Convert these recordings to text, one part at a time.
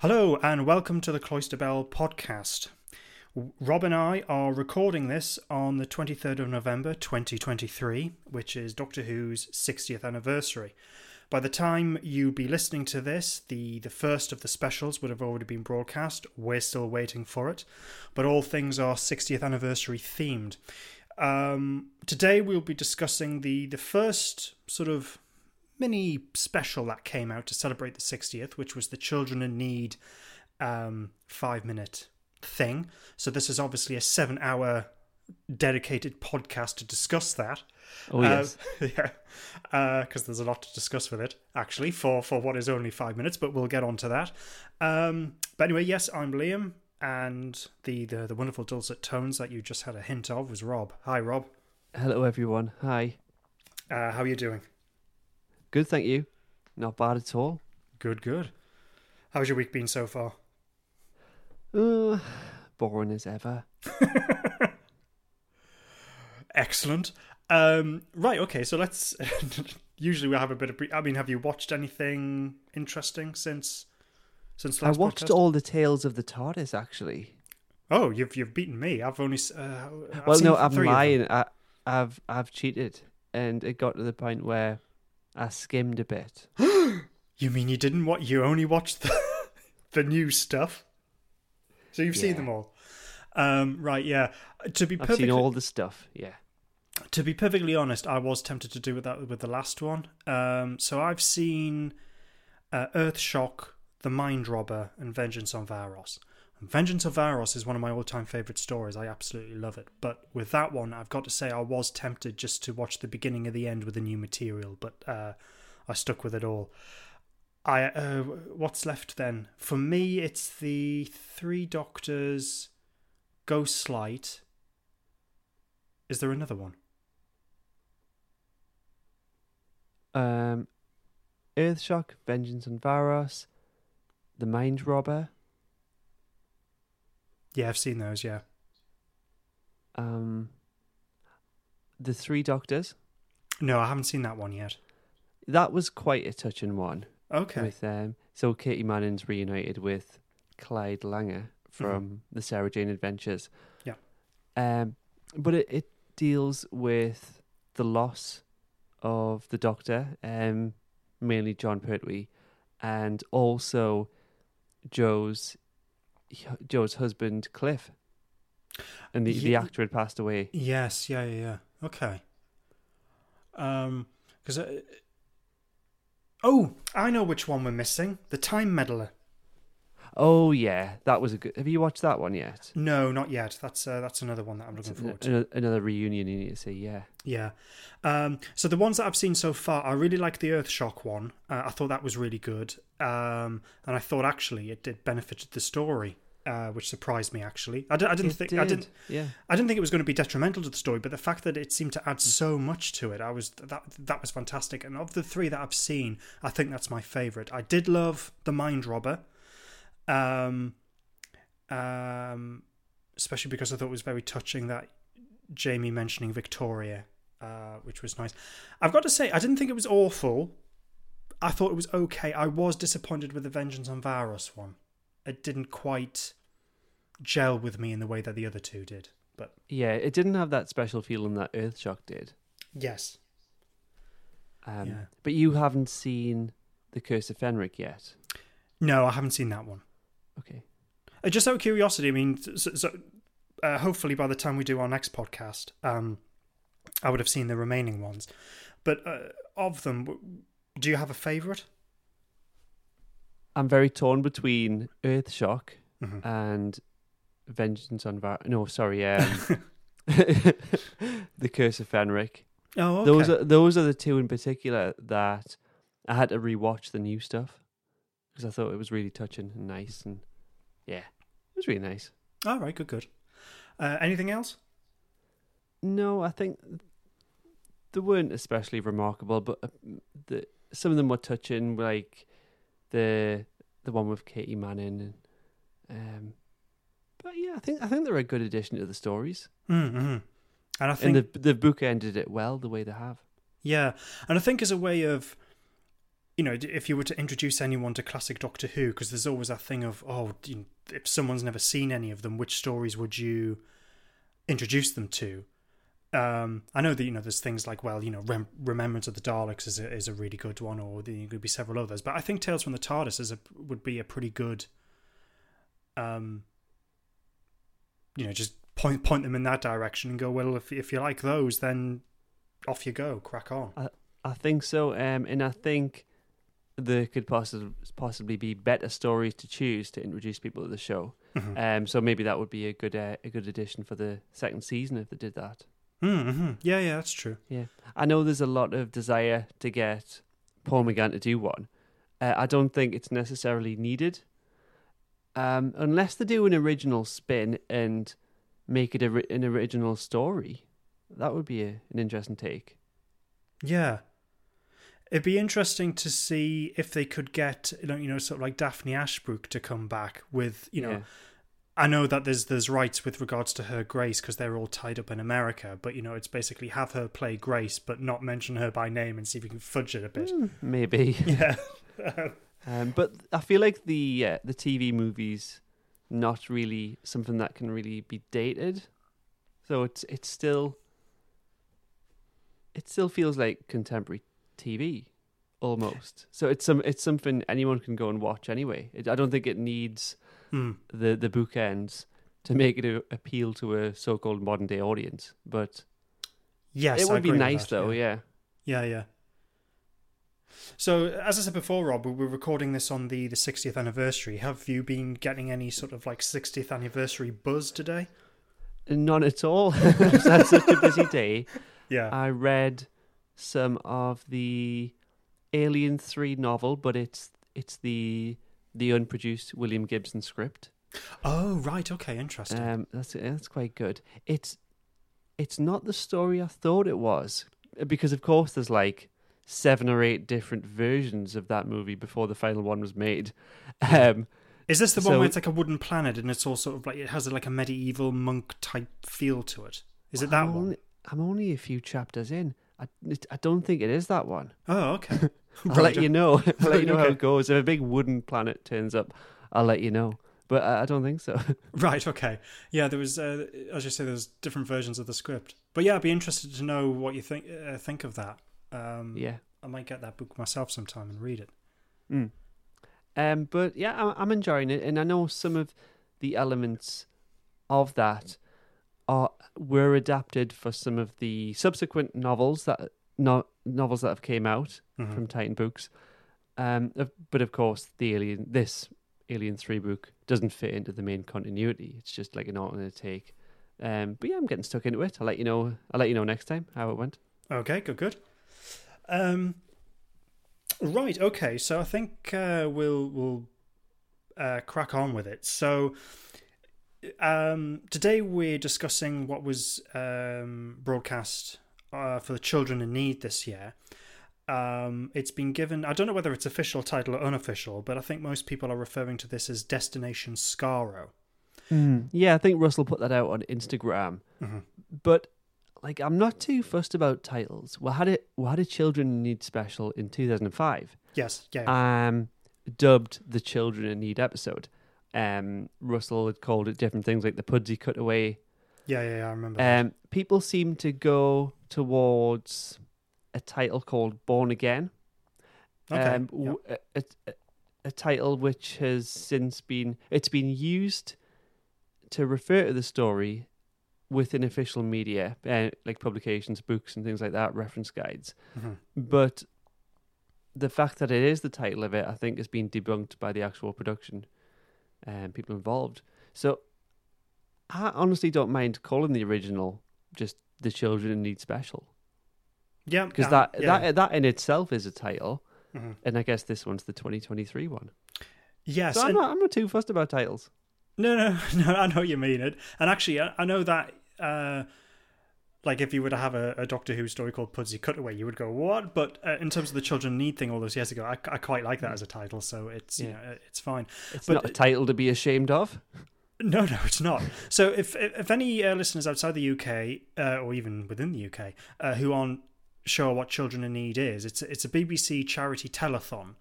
Hello, and welcome to the Cloister Bell podcast. Rob and I are recording this on the 23rd of November 2023, which is Doctor Who's 60th anniversary. By the time you be listening to this, the, the first of the specials would have already been broadcast. We're still waiting for it, but all things are 60th anniversary themed. Um, today we'll be discussing the, the first sort of mini special that came out to celebrate the 60th, which was the Children in Need um, five minute thing. So this is obviously a seven hour dedicated podcast to discuss that. Oh yes, uh, yeah, because uh, there's a lot to discuss with it actually for for what is only five minutes, but we'll get on to that. Um, but anyway, yes, I'm Liam, and the, the the wonderful dulcet tones that you just had a hint of was Rob. Hi, Rob. Hello, everyone. Hi. Uh, how are you doing? Good, thank you. Not bad at all. Good, good. How's your week been so far? Uh, boring as ever. Excellent. Um, right, okay, so let's. usually we have a bit of. I mean, have you watched anything interesting since since last I watched podcast? all the tales of the TARDIS actually. Oh, you've you've beaten me. I've only. Uh, I've well, no, I'm lying. I, I've I've cheated, and it got to the point where I skimmed a bit. you mean you didn't? What you only watched the the new stuff? So you've yeah. seen them all. Um, right, yeah. To be perfectly, I've seen all the stuff. Yeah. To be perfectly honest, I was tempted to do with that with the last one. Um, so I've seen uh, Earthshock, The Mind Robber, and Vengeance on Varos. And Vengeance of Varos is one of my all-time favorite stories. I absolutely love it. But with that one, I've got to say I was tempted just to watch the beginning of the end with the new material, but uh, I stuck with it all. I uh, what's left then? For me, it's the Three Doctors, Ghostlight. Is there another one? Um, Earthshock, Vengeance on Varos, The Mind Robber. Yeah, I've seen those. Yeah. Um, The Three Doctors. No, I haven't seen that one yet. That was quite a touching one. Okay. With um, so Katy Manning's reunited with Clyde Langer from mm-hmm. the Sarah Jane Adventures. Yeah. Um, but it, it deals with the loss of the Doctor, um, mainly Jon Pertwee, and also Jo's Jo's husband Cliff, and the, yeah. the actor had passed away. Yes, yeah, yeah, yeah. Okay. Um, because uh, oh, I know which one we're missing: the Time Meddler. Oh yeah, that was a good. Have you watched that one yet? No, not yet. That's uh, that's another one that I'm looking forward to. Another reunion you need to see. Yeah. Yeah. Um, so the ones that I've seen so far, I really like the Earthshock one. Uh, I thought that was really good, um, and I thought actually it did benefited the story. Uh, which surprised me actually. I, d- I didn't it think did. I didn't yeah. I didn't think it was going to be detrimental to the story, but the fact that it seemed to add so much to it, I was that that was fantastic. And of the three that I've seen, I think that's my favorite. I did love the Mind Robber. Um, um, especially because I thought it was very touching that Jamie mentioning Victoria, uh, which was nice. I've got to say, I didn't think it was awful. I thought it was okay. I was disappointed with the Vengeance on Varos one. It didn't quite gel with me in the way that the other two did. But yeah, it didn't have that special feeling that Earthshock did. Yes. Um, yeah. But you haven't seen The Curse of Fenric yet? No, I haven't seen that one. Okay. Uh, just out of curiosity, I mean, so, so uh, hopefully by the time we do our next podcast, um, I would have seen the remaining ones. But uh, of them, do you have a favourite? I'm very torn between Earthshock mm-hmm. and Vengeance on Var. No, sorry, um, The Curse of Fenric. Oh, okay. Those are those are the two in particular that I had to rewatch the new stuff because I thought it was really touching and nice and yeah, it was really nice. All right, good, good. Uh, anything else? No, I think they weren't especially remarkable, but uh, the some of them were touching, like the the one with Katy Manning. And, um, but yeah, I think I think they're a good addition to the stories. Mm-hmm. And I think and the the book ended it well the way they have. Yeah, and I think as a way of you know, if you were to introduce anyone to classic Doctor Who, because there's always that thing of, oh, if someone's never seen any of them, which stories would you introduce them to? Um, I know that you know there's things like, well, you know, Rem- Remembrance of the Daleks is a, is a really good one, or there could be several others. But I think Tales from the TARDIS is a would be a pretty good, um, you know, just point point them in that direction and go, well, if if you like those, then off you go, crack on. I, I think so, um, and I think there could possibly possibly be better stories to choose to introduce people to the show. Mhm. Um, so maybe that would be a good uh, a good addition for the second season if they did that. Mm-hmm. Yeah, yeah, that's true. Yeah, I know there's a lot of desire to get Paul McGann to do one. Uh, I don't think it's necessarily needed, um, unless they do an original spin and make it a, an original story. That would be a, an interesting take. Yeah. It'd be interesting to see if they could get, you know, you know, sort of like Daphne Ashbrook to come back with, you know, Yeah. I know that there's there's rights with regards to her Grace because they're all tied up in America, but you know, it's basically have her play Grace but not mention her by name and see if we can fudge it a bit. Hmm, maybe. Yeah. Um, but I feel like the uh, the TV movies not really something that can really be dated. So it's it's still it still feels like contemporary TV almost. So it's some it's something anyone can go and watch anyway. It, I don't think it needs Hmm. the the bookends to make it a, appeal to a so-called modern day audience. But Yes, it would be nice that, though. yeah. Yeah. Yeah, yeah. So, as I said before, Rob, we're recording this on the, the 60th anniversary. Have you been getting any sort of like 60th anniversary buzz today? None at all. I've had such a busy day. Yeah. I read some of the Alien Three novel, but it's it's the the unproduced William Gibson script. oh, right. Okay. Interesting. Um, that's that's quite good. It's it's not the story I thought it was because of course there's like seven or eight different versions of that movie before the final one was made. Um, Is this the one so- where it's like a wooden planet and it's all sort of like it has like a medieval monk type feel to it? Is it that I'm one? Only, I'm only a few chapters in. I, I don't think it is that one. Oh, okay. I'll let you know. I'll let you know how it goes. If a big wooden planet turns up, I'll let you know. But I I don't think so. Right. Okay. Yeah. There was, uh, as you say, there's different versions of the script. But yeah, I'd be interested to know what you think uh, think of that. Um, yeah. I might get that book myself sometime and read it. Mm. Um, but yeah, I'm, I'm enjoying it, and I know some of the elements of that are were adapted for some of the subsequent novels that no, novels that have came out Mhm. from Titan Books. Um, but of course, the Alien this Alien Three book doesn't fit into the main continuity. It's just like an alternate take. Um, but yeah, I'm getting stuck into it. I'll let you know. I'll let you know next time how it went. Okay, good, good. Um, right, okay. So I think uh, we'll we'll uh, crack on with it. So um, today we're discussing what was um, broadcast uh, for the children in need this year. Um, it's been given. I don't know whether it's official title or unofficial, but I think most people are referring to this as Destination Skaro. Yeah, I think Russell put that out on Instagram. Mhm. But like, I'm not too fussed about titles. We had it. We had a Children in Need special in 2005. Yes, yeah, Um, dubbed the Children in Need episode. Um, Russell had called it different things like the Pudsey Cutaway. yeah, yeah, yeah. I remember. that. Um, people seem to go towards a title called Born Again. Okay, Um, w- a, a, a- a title which has since been it's been used to refer to the story within official media, uh, like publications, books, and things like that, reference guides. Mhm. But the fact that it is the title of it, I think, has been debunked by the actual production and people involved. So I honestly don't mind calling the original just "The Children in Need Special" yeah, because um, that yeah. that that in itself is a title, Mhm. and I guess this one's the 2023 one. yes, so I'm and- not I'm not too fussed about titles. No, no, no. I know what you mean it, and actually, I, I know that. Uh, like, if you were to have a, a Doctor Who story called Pudsey Cutaway, you would go what? But uh, in terms of the children need thing all those years ago, I, I quite like that as a title, so it's you know it's fine. It's But- not a title to be ashamed of. No, no, it's not. So if if if any uh, listeners outside the UK uh, or even within the UK uh, who aren't sure what Children in Need is, it's it's a BBC charity telethon,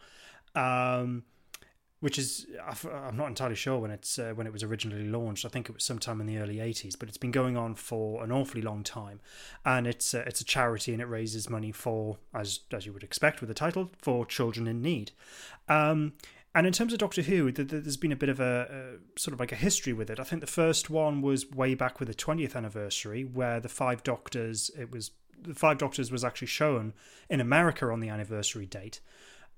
um, which is I'm not entirely sure when it's uh, when it was originally launched. I think it was sometime in the early '80s, but it's been going on for an awfully long time, and it's uh, it's a charity and it raises money for as as you would expect with the title for children in need. Um, and in terms of Doctor Who, there's been a bit of a, a, sort of like a history with it. I think the first one was way back with the 20th anniversary, where the Five Doctors, it was the Five Doctors was actually shown in America on the anniversary date,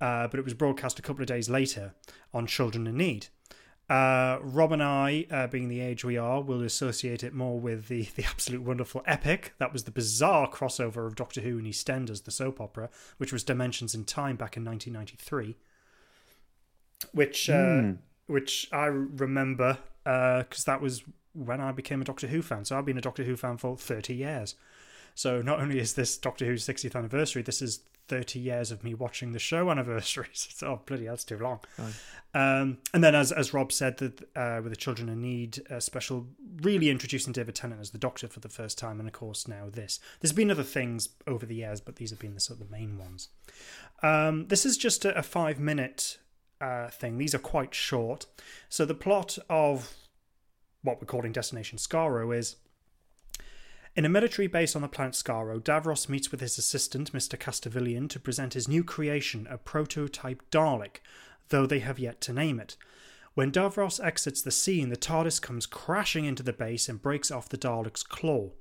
uh, but it was broadcast a couple of days later on Children in Need. Uh, Rob and I, uh, being the age we are, will associate it more with the, the absolute wonderful epic. That was the bizarre crossover of Doctor Who and EastEnders, the soap opera, which was Dimensions in Time back in 1993 which uh, mm. which I remember because uh, that was when I became a Doctor Who fan. So I've been a Doctor Who fan for thirty years. So not only is this Doctor Who's 60th anniversary, this is 30 years of me watching the show anniversaries. So, oh, bloody hell, that's too long. Um, and then, as as Rob said, that uh, with the Children in Need uh, special, really introducing David Tennant as the Doctor for the first time, and of course now this. There's been other things over the years, but these have been the sort of the main ones. Um, this is just a, a five minute uh, thing. These are quite short. So the plot of what we're calling Destination Skaro is in a military base on the planet Skaro, Davros meets with his assistant, Mr. Castavillian, to present his new creation, a prototype Dalek, though they have yet to name it. When Davros exits the scene, the TARDIS comes crashing into the base and breaks off the Dalek's claw.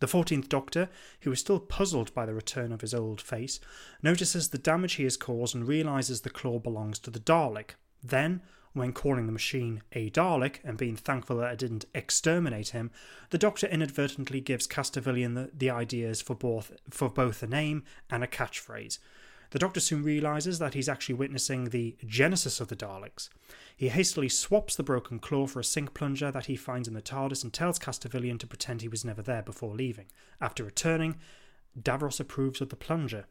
The 14th Doctor, who is still puzzled by the return of his old face, notices the damage he has caused and realizes the claw belongs to the Dalek. Then, when calling the machine a Dalek and being thankful that it didn't exterminate him, the Doctor inadvertently gives Castavillian the, the ideas for both, for both a name and a catchphrase. The Doctor soon realizes that he's actually witnessing the genesis of the Daleks. He hastily swaps the broken claw for a sink plunger that he finds in the TARDIS and tells Castavillian to pretend he was never there before leaving. After returning, Davros approves of the plunger.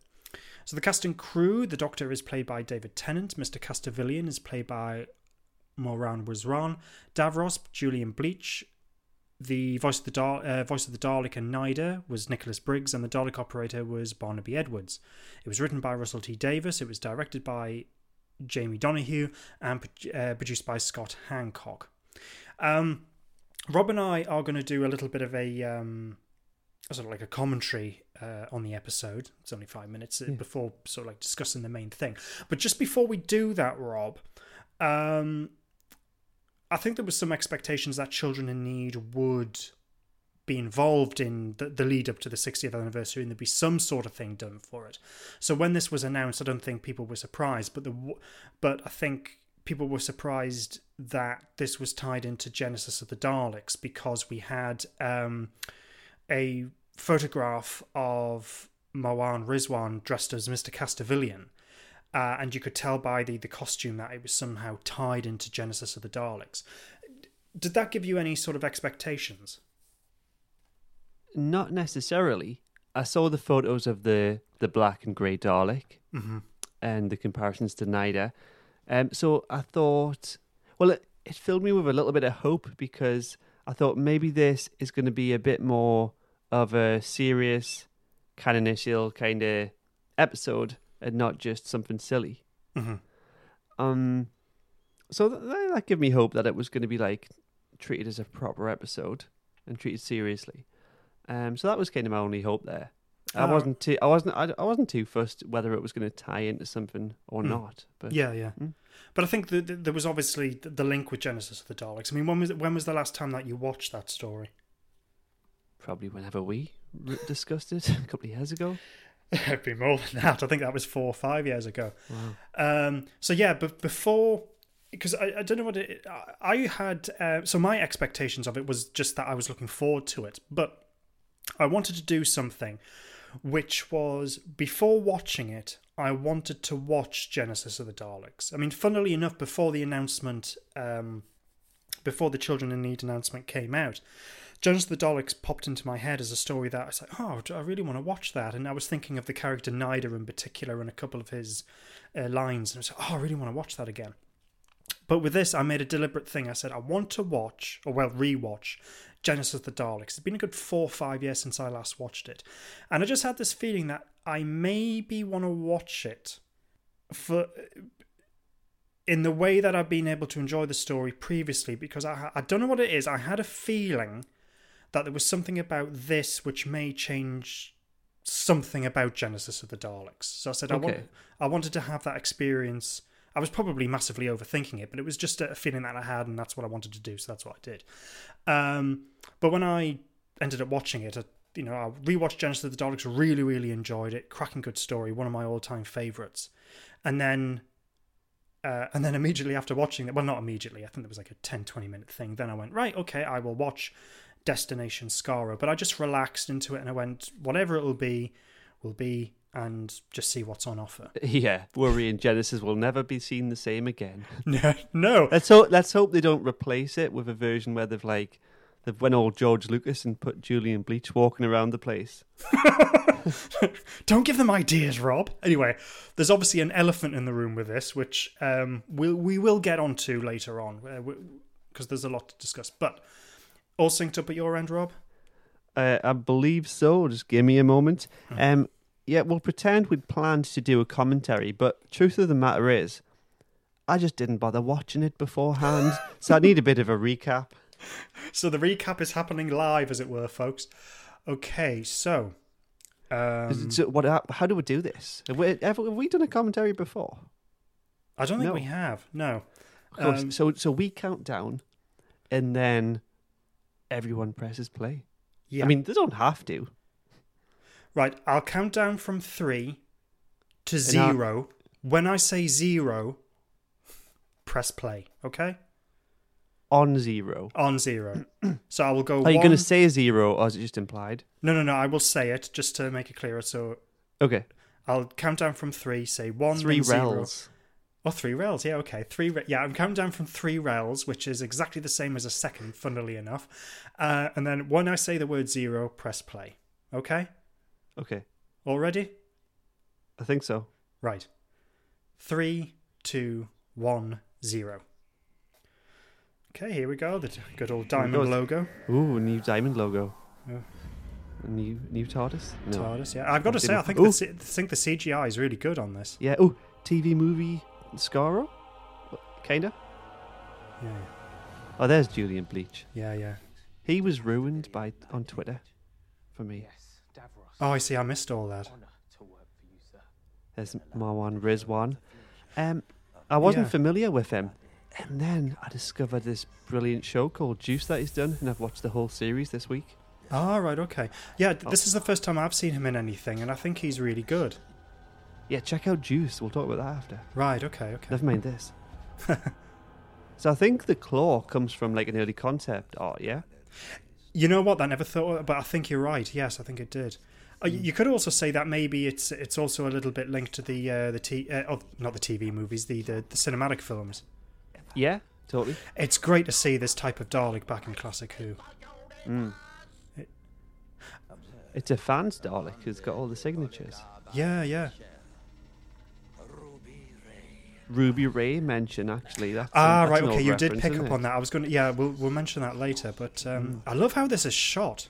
So the cast and crew, the Doctor is played by David Tennant, Mr. Castavillian is played by Mawaan Rizwan, Davros, Julian Bleach, the voice of the Dal- uh, voice of the Dalek and Nyder was Nicholas Briggs, and the Dalek operator was Barnaby Edwards. It was written by Russell T Davies. It was directed by Jamie Donoughue and uh, produced by Scott Handcock. Um, Rob and I are going to do a little bit of a um, sort of like a commentary uh, on the episode. It's only five minutes uh, yeah. before sort of like discussing the main thing. But just before we do that, Rob, um, I think there was some expectations that Children in Need would be involved in the, the, lead up to the 60th anniversary and there'd be some sort of thing done for it. So when this was announced, I don't think people were surprised, but the but I think people were surprised that this was tied into Genesis of the Daleks because we had um, a photograph of Mawaan Rizwan dressed as Mr. Castavillian uh, and you could tell by the, the costume that it was somehow tied into Genesis of the Daleks. Did that give you any sort of expectations? Not necessarily. I saw the photos of the, the black and grey Dalek mm-hmm. and the comparisons to Nyder. Um, so I thought, well, it, it filled me with a little bit of hope because I thought maybe this is going to be a bit more of a serious, initial kind of episode and not just something silly. Mm-hmm. Um, so th- that gave me hope that it was going to be like treated as a proper episode and treated seriously. Um, so that was kind of my only hope there. I uh, wasn't too, I wasn't, I, I, wasn't too fussed whether it was going to tie into something or mm. not. But yeah, yeah. Mm. But I think the, there was obviously the, the link with Genesis of the Daleks. I mean, when was when was the last time that you watched that story? Probably whenever we discussed it a couple of years ago. It'd be more than that. I think that was four or five years ago. Wow. Um, so yeah, but before, because I, I don't know what it, I had. Uh, so my expectations of it was just that I was looking forward to it, but I wanted to do something, which was before watching it, I wanted to watch Genesis of the Daleks. I mean, funnily enough, before the announcement, um, before the Children in Need announcement came out, Genesis of the Daleks popped into my head as a story that I was like, oh, I really want to watch that. And I was thinking of the character Nyder in particular and a couple of his uh, lines. And I was like, oh, I really want to watch that again. But with this, I made a deliberate thing. I said I want to watch, or well, rewatch Genesis the Daleks. It's been a good four or five years since I last watched it, and I just had this feeling that I maybe want to watch it for in the way that I've been able to enjoy the story previously because I I don't know what it is. I had a feeling that there was something about this which may change something about Genesis of the Daleks. So I said I want I wanted to have that experience. I was probably massively overthinking it, but it was just a feeling that I had, and that's what I wanted to do. So that's what I did. Um, but when I ended up watching it, I, you know, I rewatched Genesis of the Daleks, really, really enjoyed it. Cracking good story, one of my all-time favorites. And then, uh, and then immediately after watching it, well, not immediately. I think there was like a 10, 20 minute thing. Then I went right, okay, I will watch Destination Skaro. But I just relaxed into it, and I went, whatever it will be, will be, and just see what's on offer. Yeah, worrying Genesis will never be seen the same again. No, no. Let's hope. Let's hope they don't replace it with a version where they've like they've went all George Lucas and put Julian Bleach walking around the place. Don't give them ideas, Rob. Anyway, there's obviously an elephant in the room with this, which um, we'll, we will get onto later on, because there's a lot to discuss. But all synced up at your end, Rob? Uh, I believe so. Just give me a moment. Um, yeah, we'll pretend we'd planned to do a commentary, but truth of the matter is, I just didn't bother watching it beforehand, so I need a bit of a recap. So the recap is happening live, as it were, folks. Okay, so. Um, so what? How, do we do this? Have we, have we done a commentary before? I don't think no. we have. No. Of course. Um, so so we count down, and then everyone presses play. Yeah. I mean, they don't have to. Right, I'll count down from three to zero. When I say zero, press play, okay? On zero. On zero. so I will go Are you going to say zero, or is it just implied? No, no, no. I will say it just to make it clearer. So Okay. I'll count down from three. Say one, Three then zero. Oh, three rails. Yeah, okay. Three. Re- yeah, I'm counting down from three rails, which is exactly the same as a second, funnily enough. Uh, and then when I say the word zero, press play. Okay. Okay. All ready? I think so. Right. Three, two, one, zero. Okay, here we go. The good old diamond logo. Ooh, new diamond logo. New new TARDIS. No. TARDIS. Yeah, I've got to say, I think the, C- think the CGI is really good on this. Yeah. Oh, TV movie Skaro. Kinda. Yeah, Oh, there's Julian Bleach. yeah, yeah. He was ruined by on Twitter for me. Yes, Davros. Oh, I see. I missed all that. Honor to work for you, sir. There's Mawaan Rizwan. Um, I wasn't Yeah. familiar with him, and then I discovered this brilliant show called Juice that he's done, and I've watched the whole series this week. Oh, right, okay. Yeah, this is the first time I've seen him in anything, and I think he's really good. Yeah, check out Juice. We'll talk about that after. Right, okay, okay. Never mind this. so I think the claw comes from like an early concept art. Yeah. You know what? I never thought, but I think you're right. Yes, I think it did. Hmm. you could also say that maybe it's it's also a little bit linked to the uh, the t uh, oh, not the TV movies, the, the the cinematic films. Yeah. Totally. It's great to see this type of Dalek back in Classic Who. Mm. It's a fans Dalek who's got all the signatures. Yeah, yeah. Ruby Ray mention actually. That's Ah, that's right. Okay, you did pick up it? on that. I was going to. Yeah, we'll we'll mention that later. But um, I love how this is shot.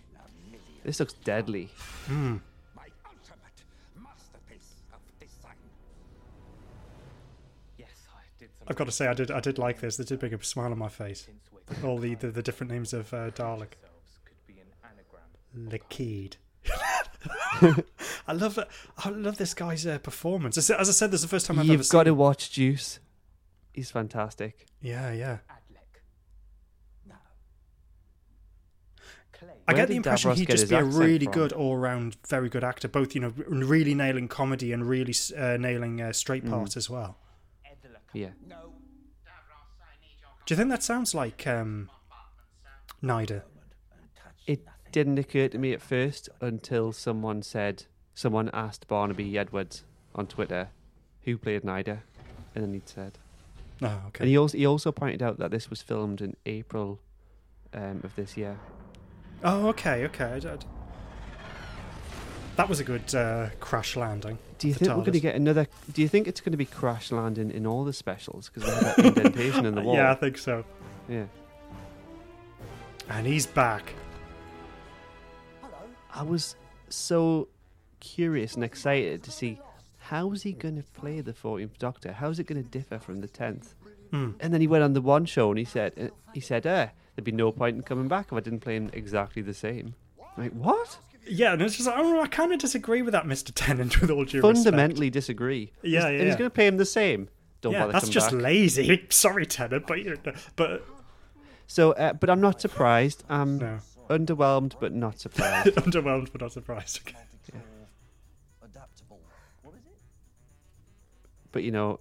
This looks deadly. Hmm. my ultimate masterpiece of design. Yes, I did some I've got to say, I did I did like this. It did bring a smile on my face. All the the, the different names of uh, Dalek. ourselves could be an anagram. Lakid. I love that. I love this guy's uh, performance. As, as I said, this is the first time I've ever You've got to watch Juice. He's fantastic. Yeah, yeah. Adlek. No. Clay. I Where get the impression Davros he'd just be a really from? good all-round, very good actor. Both, you know, really nailing comedy and really uh, nailing uh, straight Mm. parts as well. Yeah. No, Do you think that sounds like um, Nyder? It didn't occur to me at first until someone said, someone asked Barnaby Edwards on Twitter who played Nyder, and then he said. Oh, okay. And he also he also pointed out that this was filmed in April um, of this year. Oh, okay, okay. I, I- That was a good uh, crash landing. Do you think we're going to get another? Do you think it's going to be crash landing in all the specials because we have that indentation in the wall? Yeah, I think so. Yeah. And he's back. I was so curious and excited to see how is he going to play the 14th Doctor? How is it going to differ from the 10th? Hmm. And then he went on the one show and he said, uh, he said, eh, there'd be no point in coming back if I didn't play him exactly the same. I'm like, what? Yeah, and it's just like, oh, I kind of disagree with that, Mr. Tennant, with all due respect. Fundamentally disagree. Yeah, He's- yeah, And he's going to play him the same. Don't yeah, bother that's just back. lazy. Sorry, Tennant, but you know, but So, uh, but I'm not surprised. I'm no, underwhelmed, but not surprised. underwhelmed but not surprised. Okay. Adaptable. What is it? but you know,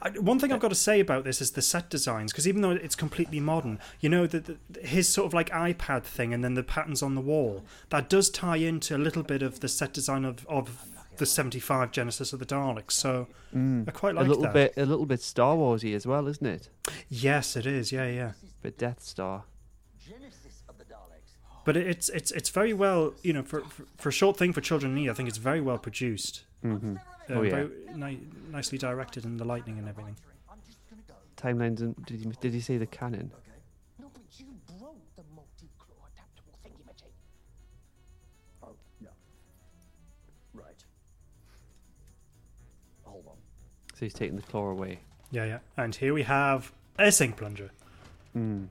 I, one thing I've uh, got to say about this is the set designs, because even though it's completely modern, you know, the, the, his sort of like iPad thing and then the patterns on the wall, that does tie into a little bit of the set design of, of the 75 Genesis of the Daleks. So mm. I quite like a little that. bit, a little bit Star Warsy as well, isn't it? Yes, it is. Yeah, yeah. But Death Star. But it's it's it's very well, you know, for for, for a short thing for children need, I think it's very well produced. hmm Uh, Oh, yeah. very ni- nicely directed and the lightning and everything. I'm just gonna go. Timelines. And, did he, did he say the canon? You broke the multi-claw. Oh, yeah. Right. Hold on. So he's taking the claw away. Yeah, yeah. And here we have a sink plunger. Mm.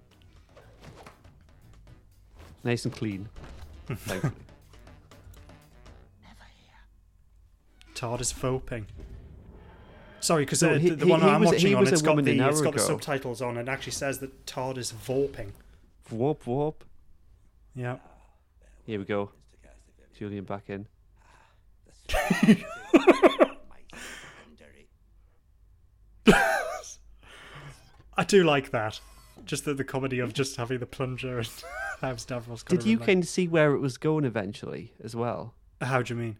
Nice and clean. thankfully. Never here. TARDIS Voping. Sorry, because No, uh, the, the he- one he I'm was- watching on, it's got the it's got the subtitles on, and it actually says that Todd TARDIS Vorping. warp, warp. Yeah. Here we go. Julian back in. I do like that. Just the, the comedy of just having the plunger and how Stavros Did you kind of see where it was going eventually as well? How do you mean?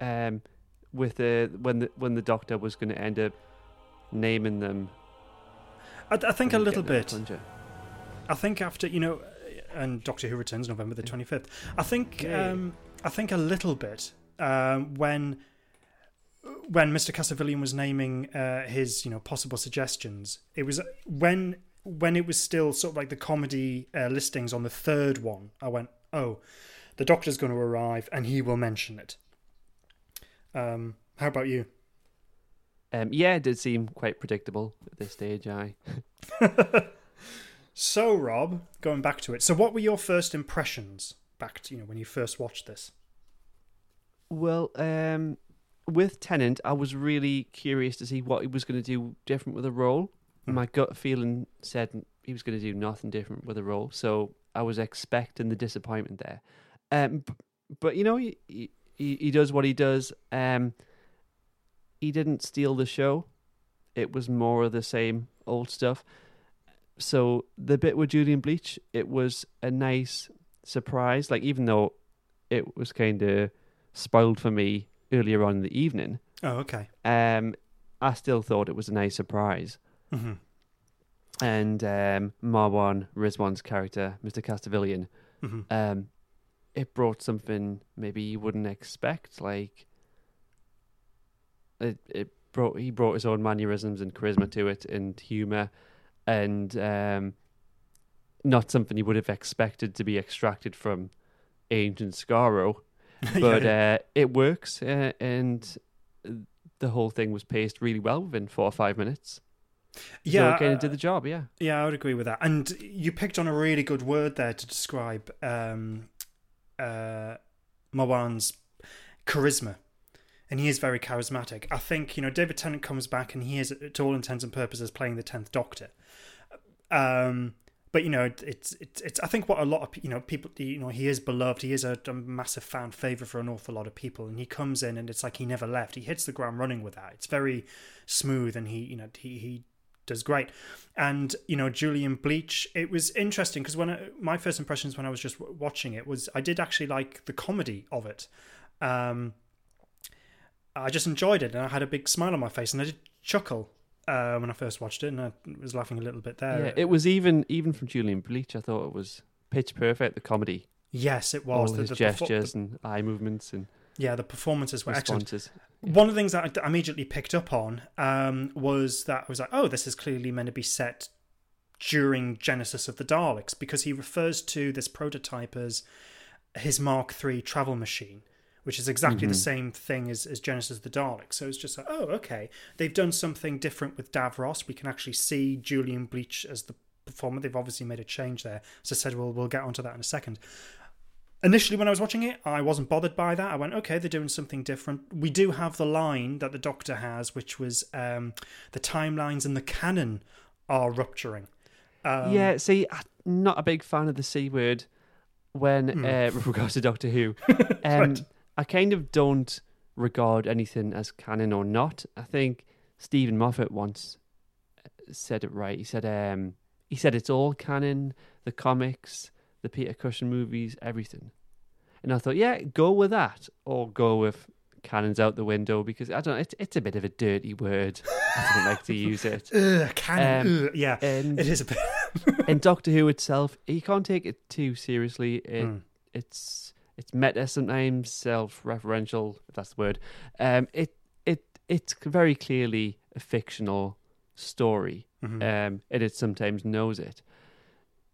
Um, with the when the when the doctor was going to end up naming them. I, I think a little bit. I think after you know, and Doctor Who returns November the twenty fifth. I think um, I think a little bit um, when when Mr. Castavillian was naming uh, his you know possible suggestions. It was when when it was still sort of like the comedy uh, listings on the third one. I went, oh, the Doctor's going to arrive and he will mention it. Um, how about you? Um, yeah, it did seem quite predictable at this stage. I So, Rob, going back to it. So, what were your first impressions back to you know when you first watched this? well, um, with Tennant, I was really curious to see what he was going to do different with the role. Hmm. My gut feeling said he was going to do nothing different with the role, so I was expecting the disappointment there. Um, but you know, he, he he does what he does. Um, he didn't steal the show; it was more of the same old stuff. So the bit with Julian Bleach, it was a nice surprise. Like even though it was kind of spoiled for me earlier on in the evening, Oh, okay. um, I still thought it was a nice surprise. hmm And um, Mawaan Rizwan's character, Mr. Castavillian, hmm um, it brought something maybe you wouldn't expect. Like it, it brought he brought his own mannerisms and charisma to it, and humor, and um, not something you would have expected to be extracted from ancient Skaro. But uh, it works, uh, and the whole thing was paced really well within four or five minutes. yeah, so it kind uh, of did the job. Yeah. yeah, I would agree with that. And you picked on a really good word there to describe um, uh, Mawaan's charisma, and he is very charismatic. I think you know David Tennant comes back, and he is, to all intents and purposes, playing the tenth Doctor. Um, but you know, it's it's it's. I think what a lot of you know people, you know, he is beloved. He is a, a massive fan favorite for an awful lot of people, and he comes in, and it's like he never left. He hits the ground running with that. It's very smooth, and he you know he he does great. And you know, Julian Bleach. It was interesting because when I, my first impressions when I was just watching it was I did actually like the comedy of it. Um, I just enjoyed it, and I had a big smile on my face, and I did chuckle uh, when I first watched it, and I was laughing a little bit there. yeah, it was even even from Julian Bleach. I thought it was pitch perfect. The comedy Yes, it All was. his the, the, gestures and eye movements and yeah, the performances were excellent. responses. One of the things that I immediately picked up on um, was that I was like, oh, this is clearly meant to be set during Genesis of the Daleks because he refers to this prototype as his Mark III travel machine, which is exactly the Mhm. same thing as, as Genesis of the Daleks. So it's just like, oh, okay, they've done something different with Davros. We can actually see Julian Bleach as the performer. They've obviously made a change there. As I said, we'll, we'll get onto that in a second. Initially, when I was watching it, I wasn't bothered by that. I went, okay, they're doing something different. We do have the line that the Doctor has, which was um, the timelines and the canon are rupturing. Um, yeah, see, I'm not a big fan of the C word when Hmm. uh, with regards to Doctor Who. Um, Right. I kind of don't regard anything as canon or not. I think Steven Moffat once uh, said it right. He said, um, he said it's all canon, the comics, the Peter Cushing movies, everything. And I thought, yeah, go with that, or go with canons out the window because I don't. It's it's a bit of a dirty word. I don't like to use it. Ugh, canon. Um, yeah, And it is a bit. and Doctor Who itself, you can't take it too seriously. It, Hmm. It's it's meta sometimes, self-referential, if that's the word. Um, it it it's very clearly a fictional story, Mhm. um, and it sometimes knows it.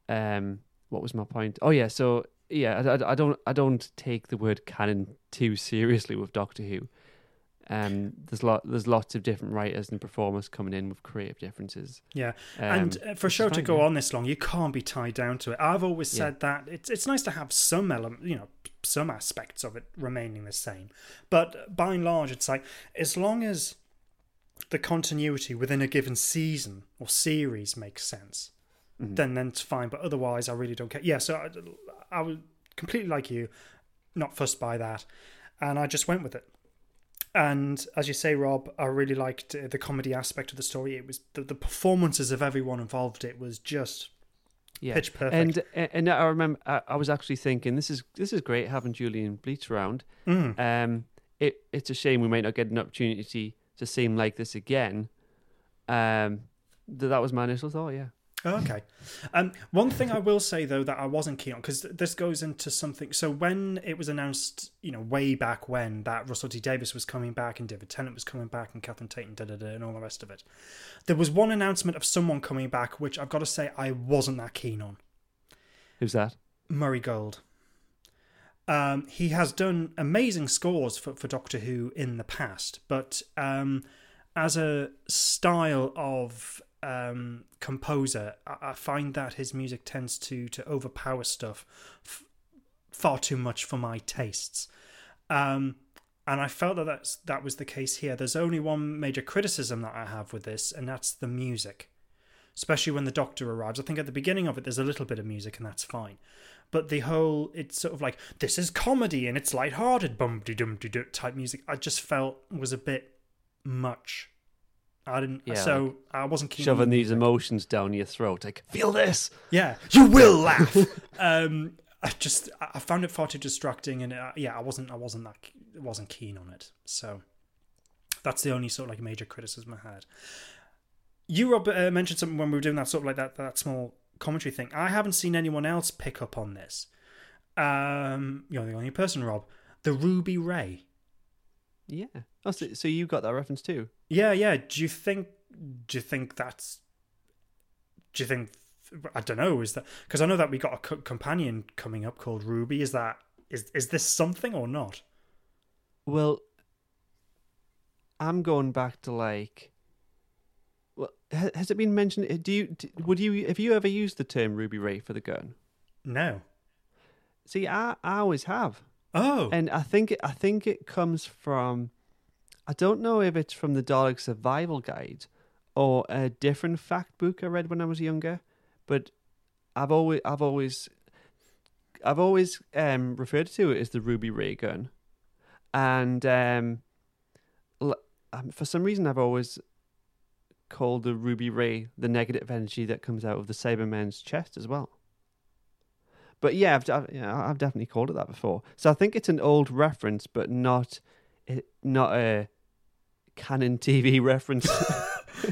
Um, what was my point? Oh yeah, so yeah, I, I, I don't I don't take the word canon too seriously with Doctor Who. Um, there's lot there's lots of different writers and performers coming in with creative differences. Yeah, Um, and uh, for show to go yeah. on this long, you can't be tied down to it. I've always Yeah. said that it's it's nice to have some element, you know, some aspects of it remaining the same, but by and large, it's like as long as the continuity within a given season or series makes sense, Mhm. then then it's fine. But otherwise, I really don't care. Yeah, so I, I was completely like you, not fussed by that, and I just went with it. And as you say, Rob, I really liked uh, the comedy aspect of the story. It was the, the performances of everyone involved. It was just yeah. pitch perfect. And and I remember I, was actually thinking this is this is great having Julian Bleach around. Mm. Um, it it's a shame we might not get an opportunity to see him like this again. Um, th- that was my initial thought. Yeah. Oh, okay. Um, one thing I will say though that I wasn't keen on because this goes into something. So when it was announced, you know, way back when that Russell T Davies was coming back and David Tennant was coming back and Catherine Tate and da da da and all the rest of it, there was one announcement of someone coming back which I've got to say I wasn't that keen on. Who's that? Murray Gold. Um, he has done amazing scores for, for Doctor Who in the past, but um, as a style of um, composer, I, I find that his music tends to to overpower stuff f- far too much for my tastes. Um, and I felt that that's, that was the case here. There's only one major criticism that I have with this, and that's the music. Especially when the Doctor arrives. I think at the beginning of it, there's a little bit of music, and that's fine but the whole it's sort of like this is comedy and it's light-hearted bum de dum de type music i just felt was a bit much i didn't Yeah, so i wasn't keen Shoving the these emotions down your throat. Like feel this. yeah. You will laugh! Um i just i I found it far too distracting and uh, yeah i wasn't i wasn't that wasn't keen on it. So that's the only sort of like major criticism i had. You rob uh, mentioned something when we were doing that sort of like that that small commentary thing. I haven't seen anyone else pick up on this. Um you're the only person rob. The ruby ray. Yeah. Oh, so, so you got that reference too? Yeah yeah do you think do you think that's do you think i don't know is that because i know that we got a co- companion coming up called ruby is that is is this something or not Well, I'm going back to like. Well, has it been mentioned? Eh, do you would you have you ever used the term Ruby Ray for the gun? no See, I, I always have, oh and I think it, I think it comes from. I don't know if it's from the Dalek Survival Guide or a different fact book I read when I was younger, but I've always I've always I've always um, referred to it as the Ruby Ray gun, and um, um, for some reason I've always called the Ruby Ray the negative energy that comes out of the Cyberman's chest as well. But yeah, I've, I've, I've definitely called it that before. So I think it's an old reference, but not not a canon TV reference.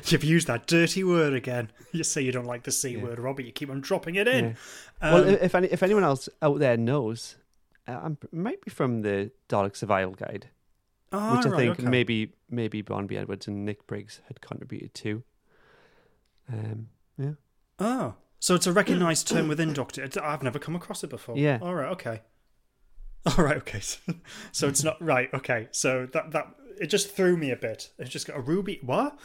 You've used that dirty word again. You say you don't like the C Yeah. word, Robbie. You keep on dropping it in. Yeah. well, Um, if any, if anyone else out there knows, uh, I'm, it might be from the Dalek Survival Guide, ah, which I right, think okay. maybe maybe Barnaby Edwards and Nick Briggs had contributed to. Um, yeah, Oh, so it's a recognised term within Doctor. I've never come across it before. Yeah. All right. Okay. All right. Okay. So, so it's not right. Okay. So that that it just threw me a bit. It's just got a ruby. What